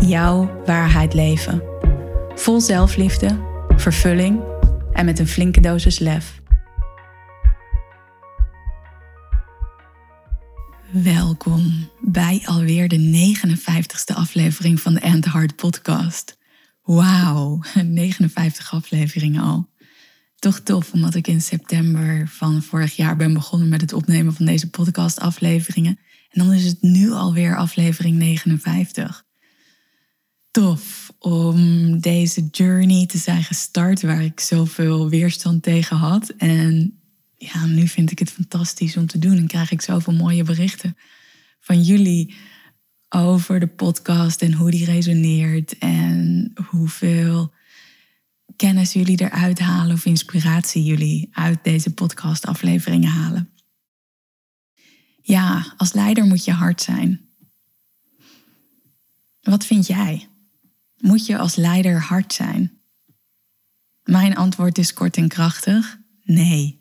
jouw waarheid leven. Vol zelfliefde, vervulling en met een flinke dosis lef. Welkom bij alweer de 59ste aflevering van de End Heart podcast. Wauw, 59 afleveringen al. Toch tof, omdat ik in september van vorig jaar ben begonnen met het opnemen van deze podcast afleveringen. En dan is het nu alweer aflevering 59 tof om deze journey te zijn gestart waar ik zoveel weerstand tegen had. En ja, nu vind ik het fantastisch om te doen en krijg ik zoveel mooie berichten van jullie over de podcast en hoe die resoneert en hoeveel kennis jullie eruit halen of inspiratie jullie uit deze podcast afleveringen halen. Ja, als leider moet je hard zijn. Wat vind jij? Moet je als leider hard zijn? Mijn antwoord is kort en krachtig: nee.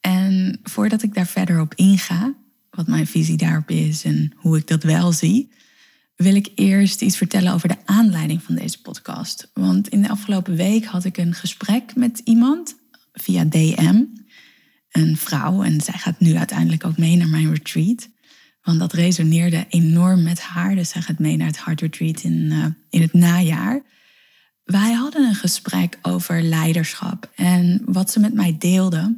En voordat ik daar verder op inga, wat mijn visie daarop is en hoe ik dat wel zie, wil ik eerst iets vertellen over de aanleiding van deze podcast. Want in de afgelopen week had ik een gesprek met iemand via DM, een vrouw, en zij gaat nu uiteindelijk ook mee naar mijn retreat. Want dat resoneerde enorm met haar. Dus zij gaat mee naar het Heart Retreat in, uh, in het najaar. Wij hadden een gesprek over leiderschap. En wat ze met mij deelde,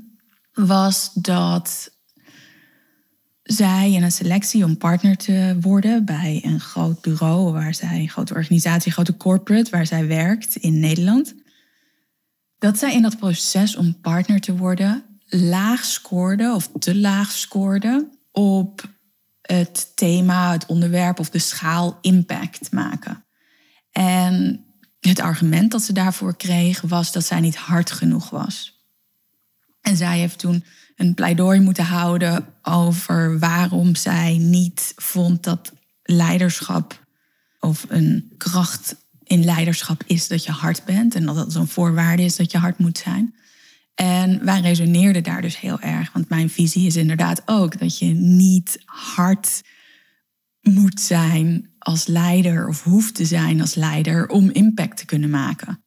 was dat zij in een selectie om partner te worden bij een groot bureau waar zij, een grote organisatie, een grote corporate waar zij werkt in Nederland. Dat zij in dat proces om partner te worden laag scoorde of te laag scoorde op het thema, het onderwerp of de schaal impact maken. En het argument dat ze daarvoor kreeg was dat zij niet hard genoeg was. En zij heeft toen een pleidooi moeten houden over waarom zij niet vond dat leiderschap of een kracht in leiderschap is dat je hard bent en dat dat zo'n voorwaarde is dat je hard moet zijn. En wij resoneerden daar dus heel erg. Want mijn visie is inderdaad ook dat je niet hard moet zijn als leider of hoeft te zijn als leider om impact te kunnen maken.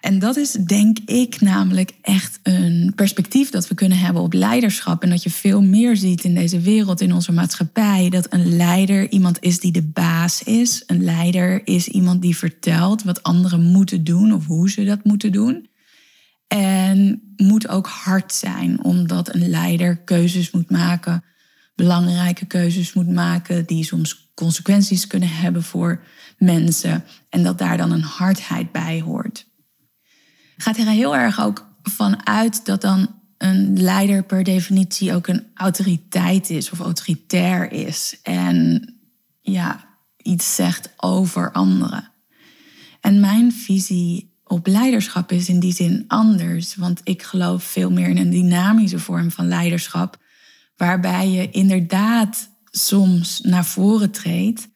En dat is denk ik namelijk echt een perspectief dat we kunnen hebben op leiderschap. En dat je veel meer ziet in deze wereld, in onze maatschappij. Dat een leider iemand is die de baas is. Een leider is iemand die vertelt wat anderen moeten doen of hoe ze dat moeten doen. En moet ook hard zijn, omdat een leider keuzes moet maken, belangrijke keuzes moet maken, die soms consequenties kunnen hebben voor mensen. En dat daar dan een hardheid bij hoort. Gaat er heel erg ook vanuit dat dan een leider per definitie ook een autoriteit is of autoritair is. En ja, iets zegt over anderen. En mijn visie op leiderschap is in die zin anders. Want ik geloof veel meer in een dynamische vorm van leiderschap. Waarbij je inderdaad soms naar voren treedt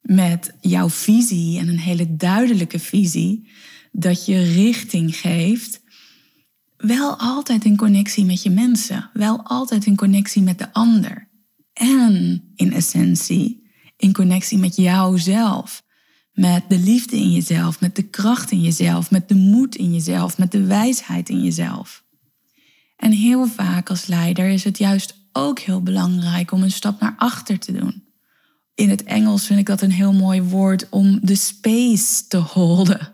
met jouw visie en een hele duidelijke visie. Dat je richting geeft. Wel altijd in connectie met je mensen. Wel altijd in connectie met de ander. En in essentie in connectie met jouzelf. Met de liefde in jezelf, met de kracht in jezelf, met de moed in jezelf, met de wijsheid in jezelf. En heel vaak als leider is het juist ook heel belangrijk om een stap naar achter te doen. In het Engels vind ik dat een heel mooi woord om de space te holden.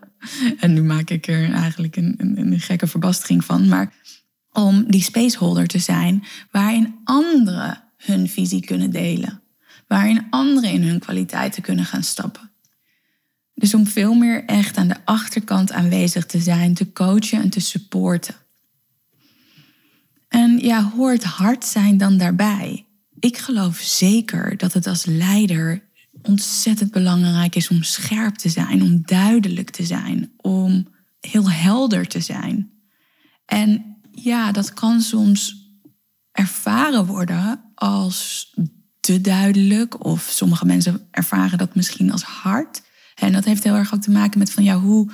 En nu maak ik er eigenlijk een, een, een gekke verbastering van, maar om die spaceholder te zijn waarin anderen hun visie kunnen delen. Waarin anderen in hun kwaliteiten kunnen gaan stappen. Dus om veel meer echt aan de achterkant aanwezig te zijn, te coachen en te supporten. En ja, hoort hard zijn dan daarbij? Ik geloof zeker dat het als leider ontzettend belangrijk is om scherp te zijn, om duidelijk te zijn, om heel helder te zijn. En ja, dat kan soms ervaren worden als te duidelijk, of sommige mensen ervaren dat misschien als hard. En dat heeft heel erg ook te maken met van ja, hoe,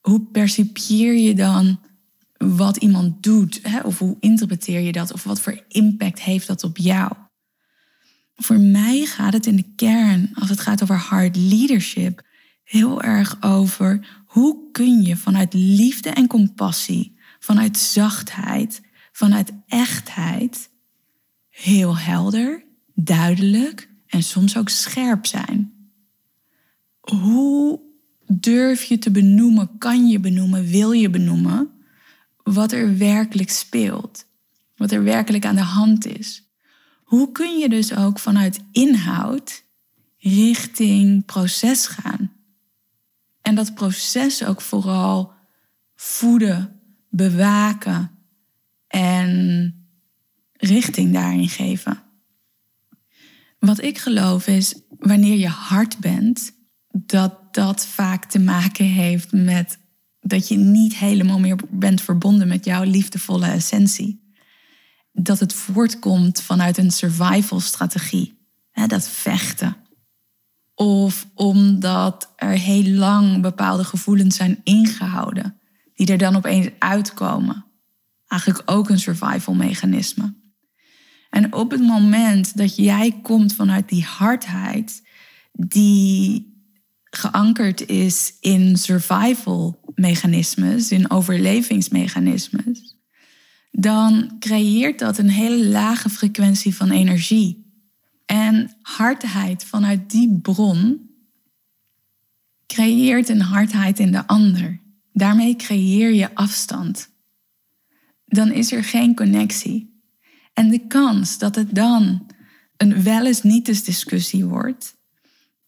hoe percipieer je dan wat iemand doet? Hè? Of hoe interpreteer je dat? Of wat voor impact heeft dat op jou? Voor mij gaat het in de kern, als het gaat over hard leadership, heel erg over hoe kun je vanuit liefde en compassie, vanuit zachtheid, vanuit echtheid, heel helder, duidelijk en soms ook scherp zijn. Hoe durf je te benoemen, kan je benoemen, wil je benoemen wat er werkelijk speelt, wat er werkelijk aan de hand is? Hoe kun je dus ook vanuit inhoud richting proces gaan? En dat proces ook vooral voeden, bewaken en richting daarin geven. Wat ik geloof is, wanneer je hard bent, dat dat vaak te maken heeft met dat je niet helemaal meer bent verbonden met jouw liefdevolle essentie dat het voortkomt vanuit een survival strategie. dat vechten. Of omdat er heel lang bepaalde gevoelens zijn ingehouden, die er dan opeens uitkomen. Eigenlijk ook een survival mechanisme. En op het moment dat jij komt vanuit die hardheid, die geankerd is in survival mechanismes, in overlevingsmechanismes, dan creëert dat een hele lage frequentie van energie. En hardheid vanuit die bron creëert een hardheid in de ander. Daarmee creëer je afstand. Dan is er geen connectie. En de kans dat het dan een wel eens niet eens discussie wordt,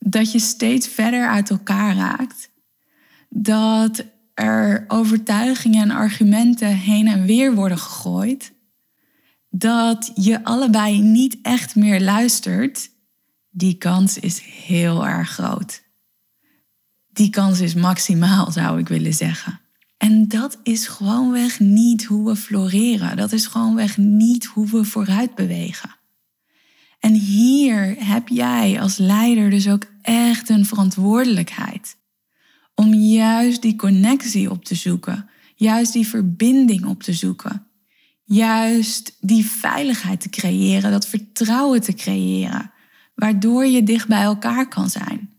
dat je steeds verder uit elkaar raakt, dat er overtuigingen en argumenten heen en weer worden gegooid, dat je allebei niet echt meer luistert, die kans is heel erg groot. Die kans is maximaal, zou ik willen zeggen. En dat is gewoonweg niet hoe we floreren. Dat is gewoonweg niet hoe we vooruit bewegen. En hier heb jij als leider dus ook echt een verantwoordelijkheid om juist die connectie op te zoeken, juist die verbinding op te zoeken, juist die veiligheid te creëren, dat vertrouwen te creëren, waardoor je dicht bij elkaar kan zijn.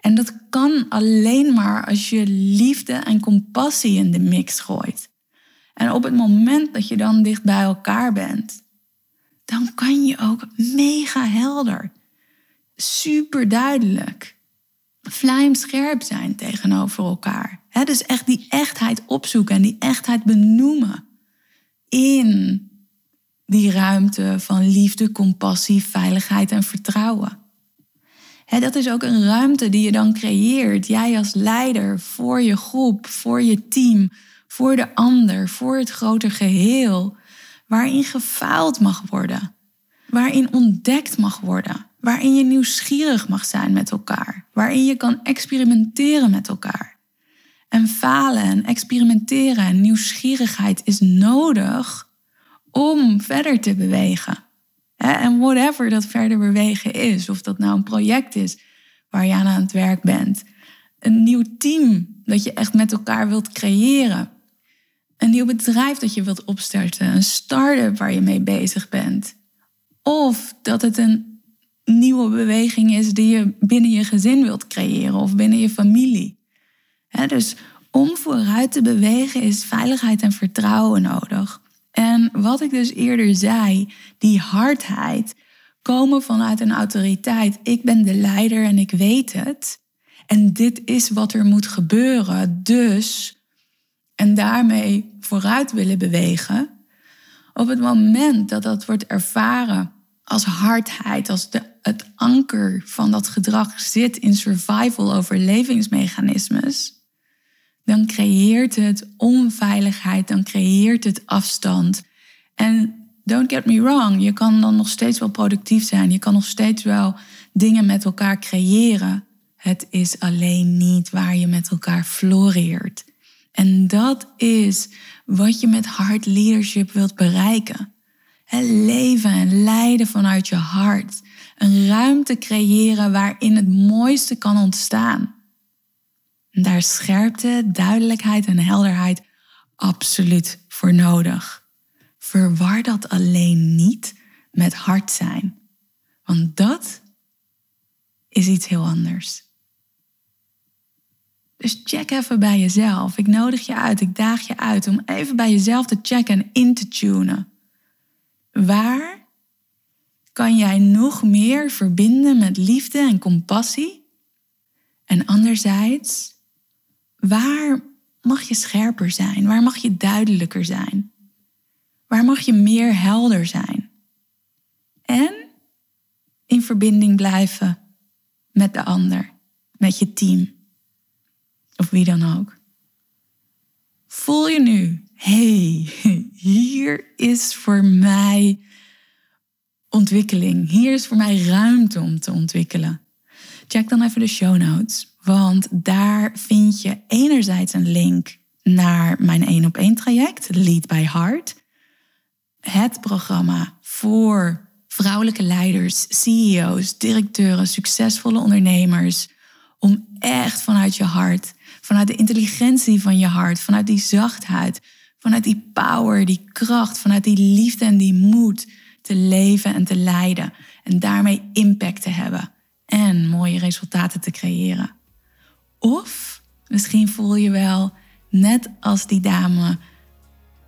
En dat kan alleen maar als je liefde en compassie in de mix gooit. En op het moment dat je dan dicht bij elkaar bent, dan kan je ook mega helder, super duidelijk vlijmscherp zijn tegenover elkaar. dus echt die echtheid opzoeken en die echtheid benoemen in die ruimte van liefde, compassie, veiligheid en vertrouwen. dat is ook een ruimte die je dan creëert, jij als leider, voor je groep, voor je team, voor de ander, voor het grote geheel, waarin gefaald mag worden, waarin ontdekt mag worden. Waarin je nieuwsgierig mag zijn met elkaar, waarin je kan experimenteren met elkaar. En falen en experimenteren en nieuwsgierigheid is nodig om verder te bewegen. En whatever dat verder bewegen is, of dat nou een project is waar je aan aan het werk bent, een nieuw team dat je echt met elkaar wilt creëren, een nieuw bedrijf dat je wilt opstarten, een start-up waar je mee bezig bent, of dat het een nieuwe beweging is die je binnen je gezin wilt creëren of binnen je familie. dus om vooruit te bewegen is veiligheid en vertrouwen nodig. En wat ik dus eerder zei, die hardheid komen vanuit een autoriteit. Ik ben de leider en ik weet het. En dit is wat er moet gebeuren. Dus, en daarmee vooruit willen bewegen. Op het moment dat dat wordt ervaren als hardheid, als de, het anker van dat gedrag zit in survival overlevingsmechanismes, dan creëert het onveiligheid, dan creëert het afstand. En don't get me wrong, je kan dan nog steeds wel productief zijn. Je kan nog steeds wel dingen met elkaar creëren. Het is alleen niet waar je met elkaar floreert. En dat is wat je met hard leadership wilt bereiken. Leven en leiden vanuit je hart. Een ruimte creëren waarin het mooiste kan ontstaan. Daar is scherpte, duidelijkheid en helderheid absoluut voor nodig. Verwar dat alleen niet met hard zijn. Want dat is iets heel anders. Dus check even bij jezelf. Ik nodig je uit, ik daag je uit om even bij jezelf te checken en in te tunen. Waar kan jij nog meer verbinden met liefde en compassie? En anderzijds, waar mag je scherper zijn? Waar mag je duidelijker zijn? Waar mag je meer helder zijn? En in verbinding blijven met de ander, met je team of wie dan ook. Voel je nu, hey, hier is voor mij ontwikkeling. Hier is voor mij ruimte om te ontwikkelen. Check dan even de show notes, want daar vind je enerzijds een link naar mijn 1 op 1 traject, Lead by Heart. Het programma voor vrouwelijke leiders, CEO's, directeuren, succesvolle ondernemers. Om echt vanuit je hart, vanuit de intelligentie van je hart, vanuit die zachtheid, vanuit die power, die kracht, vanuit die liefde en die moed te leven en te leiden. En daarmee impact te hebben en mooie resultaten te creëren. Of misschien voel je wel, net als die dame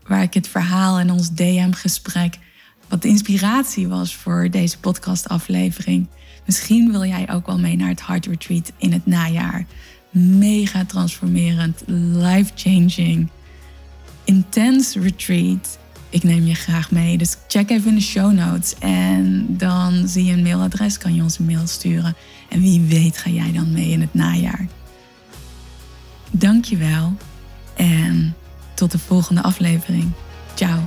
waar ik het verhaal in ons DM-gesprek wat de inspiratie was voor deze podcastaflevering. Misschien wil jij ook wel mee naar het Heart Retreat in het najaar. Mega transformerend, life-changing, intense retreat. Ik neem je graag mee. Dus check even in de show notes. En dan zie je een mailadres, kan je ons een mail sturen. En wie weet ga jij dan mee in het najaar. Dankjewel. En tot de volgende aflevering. Ciao.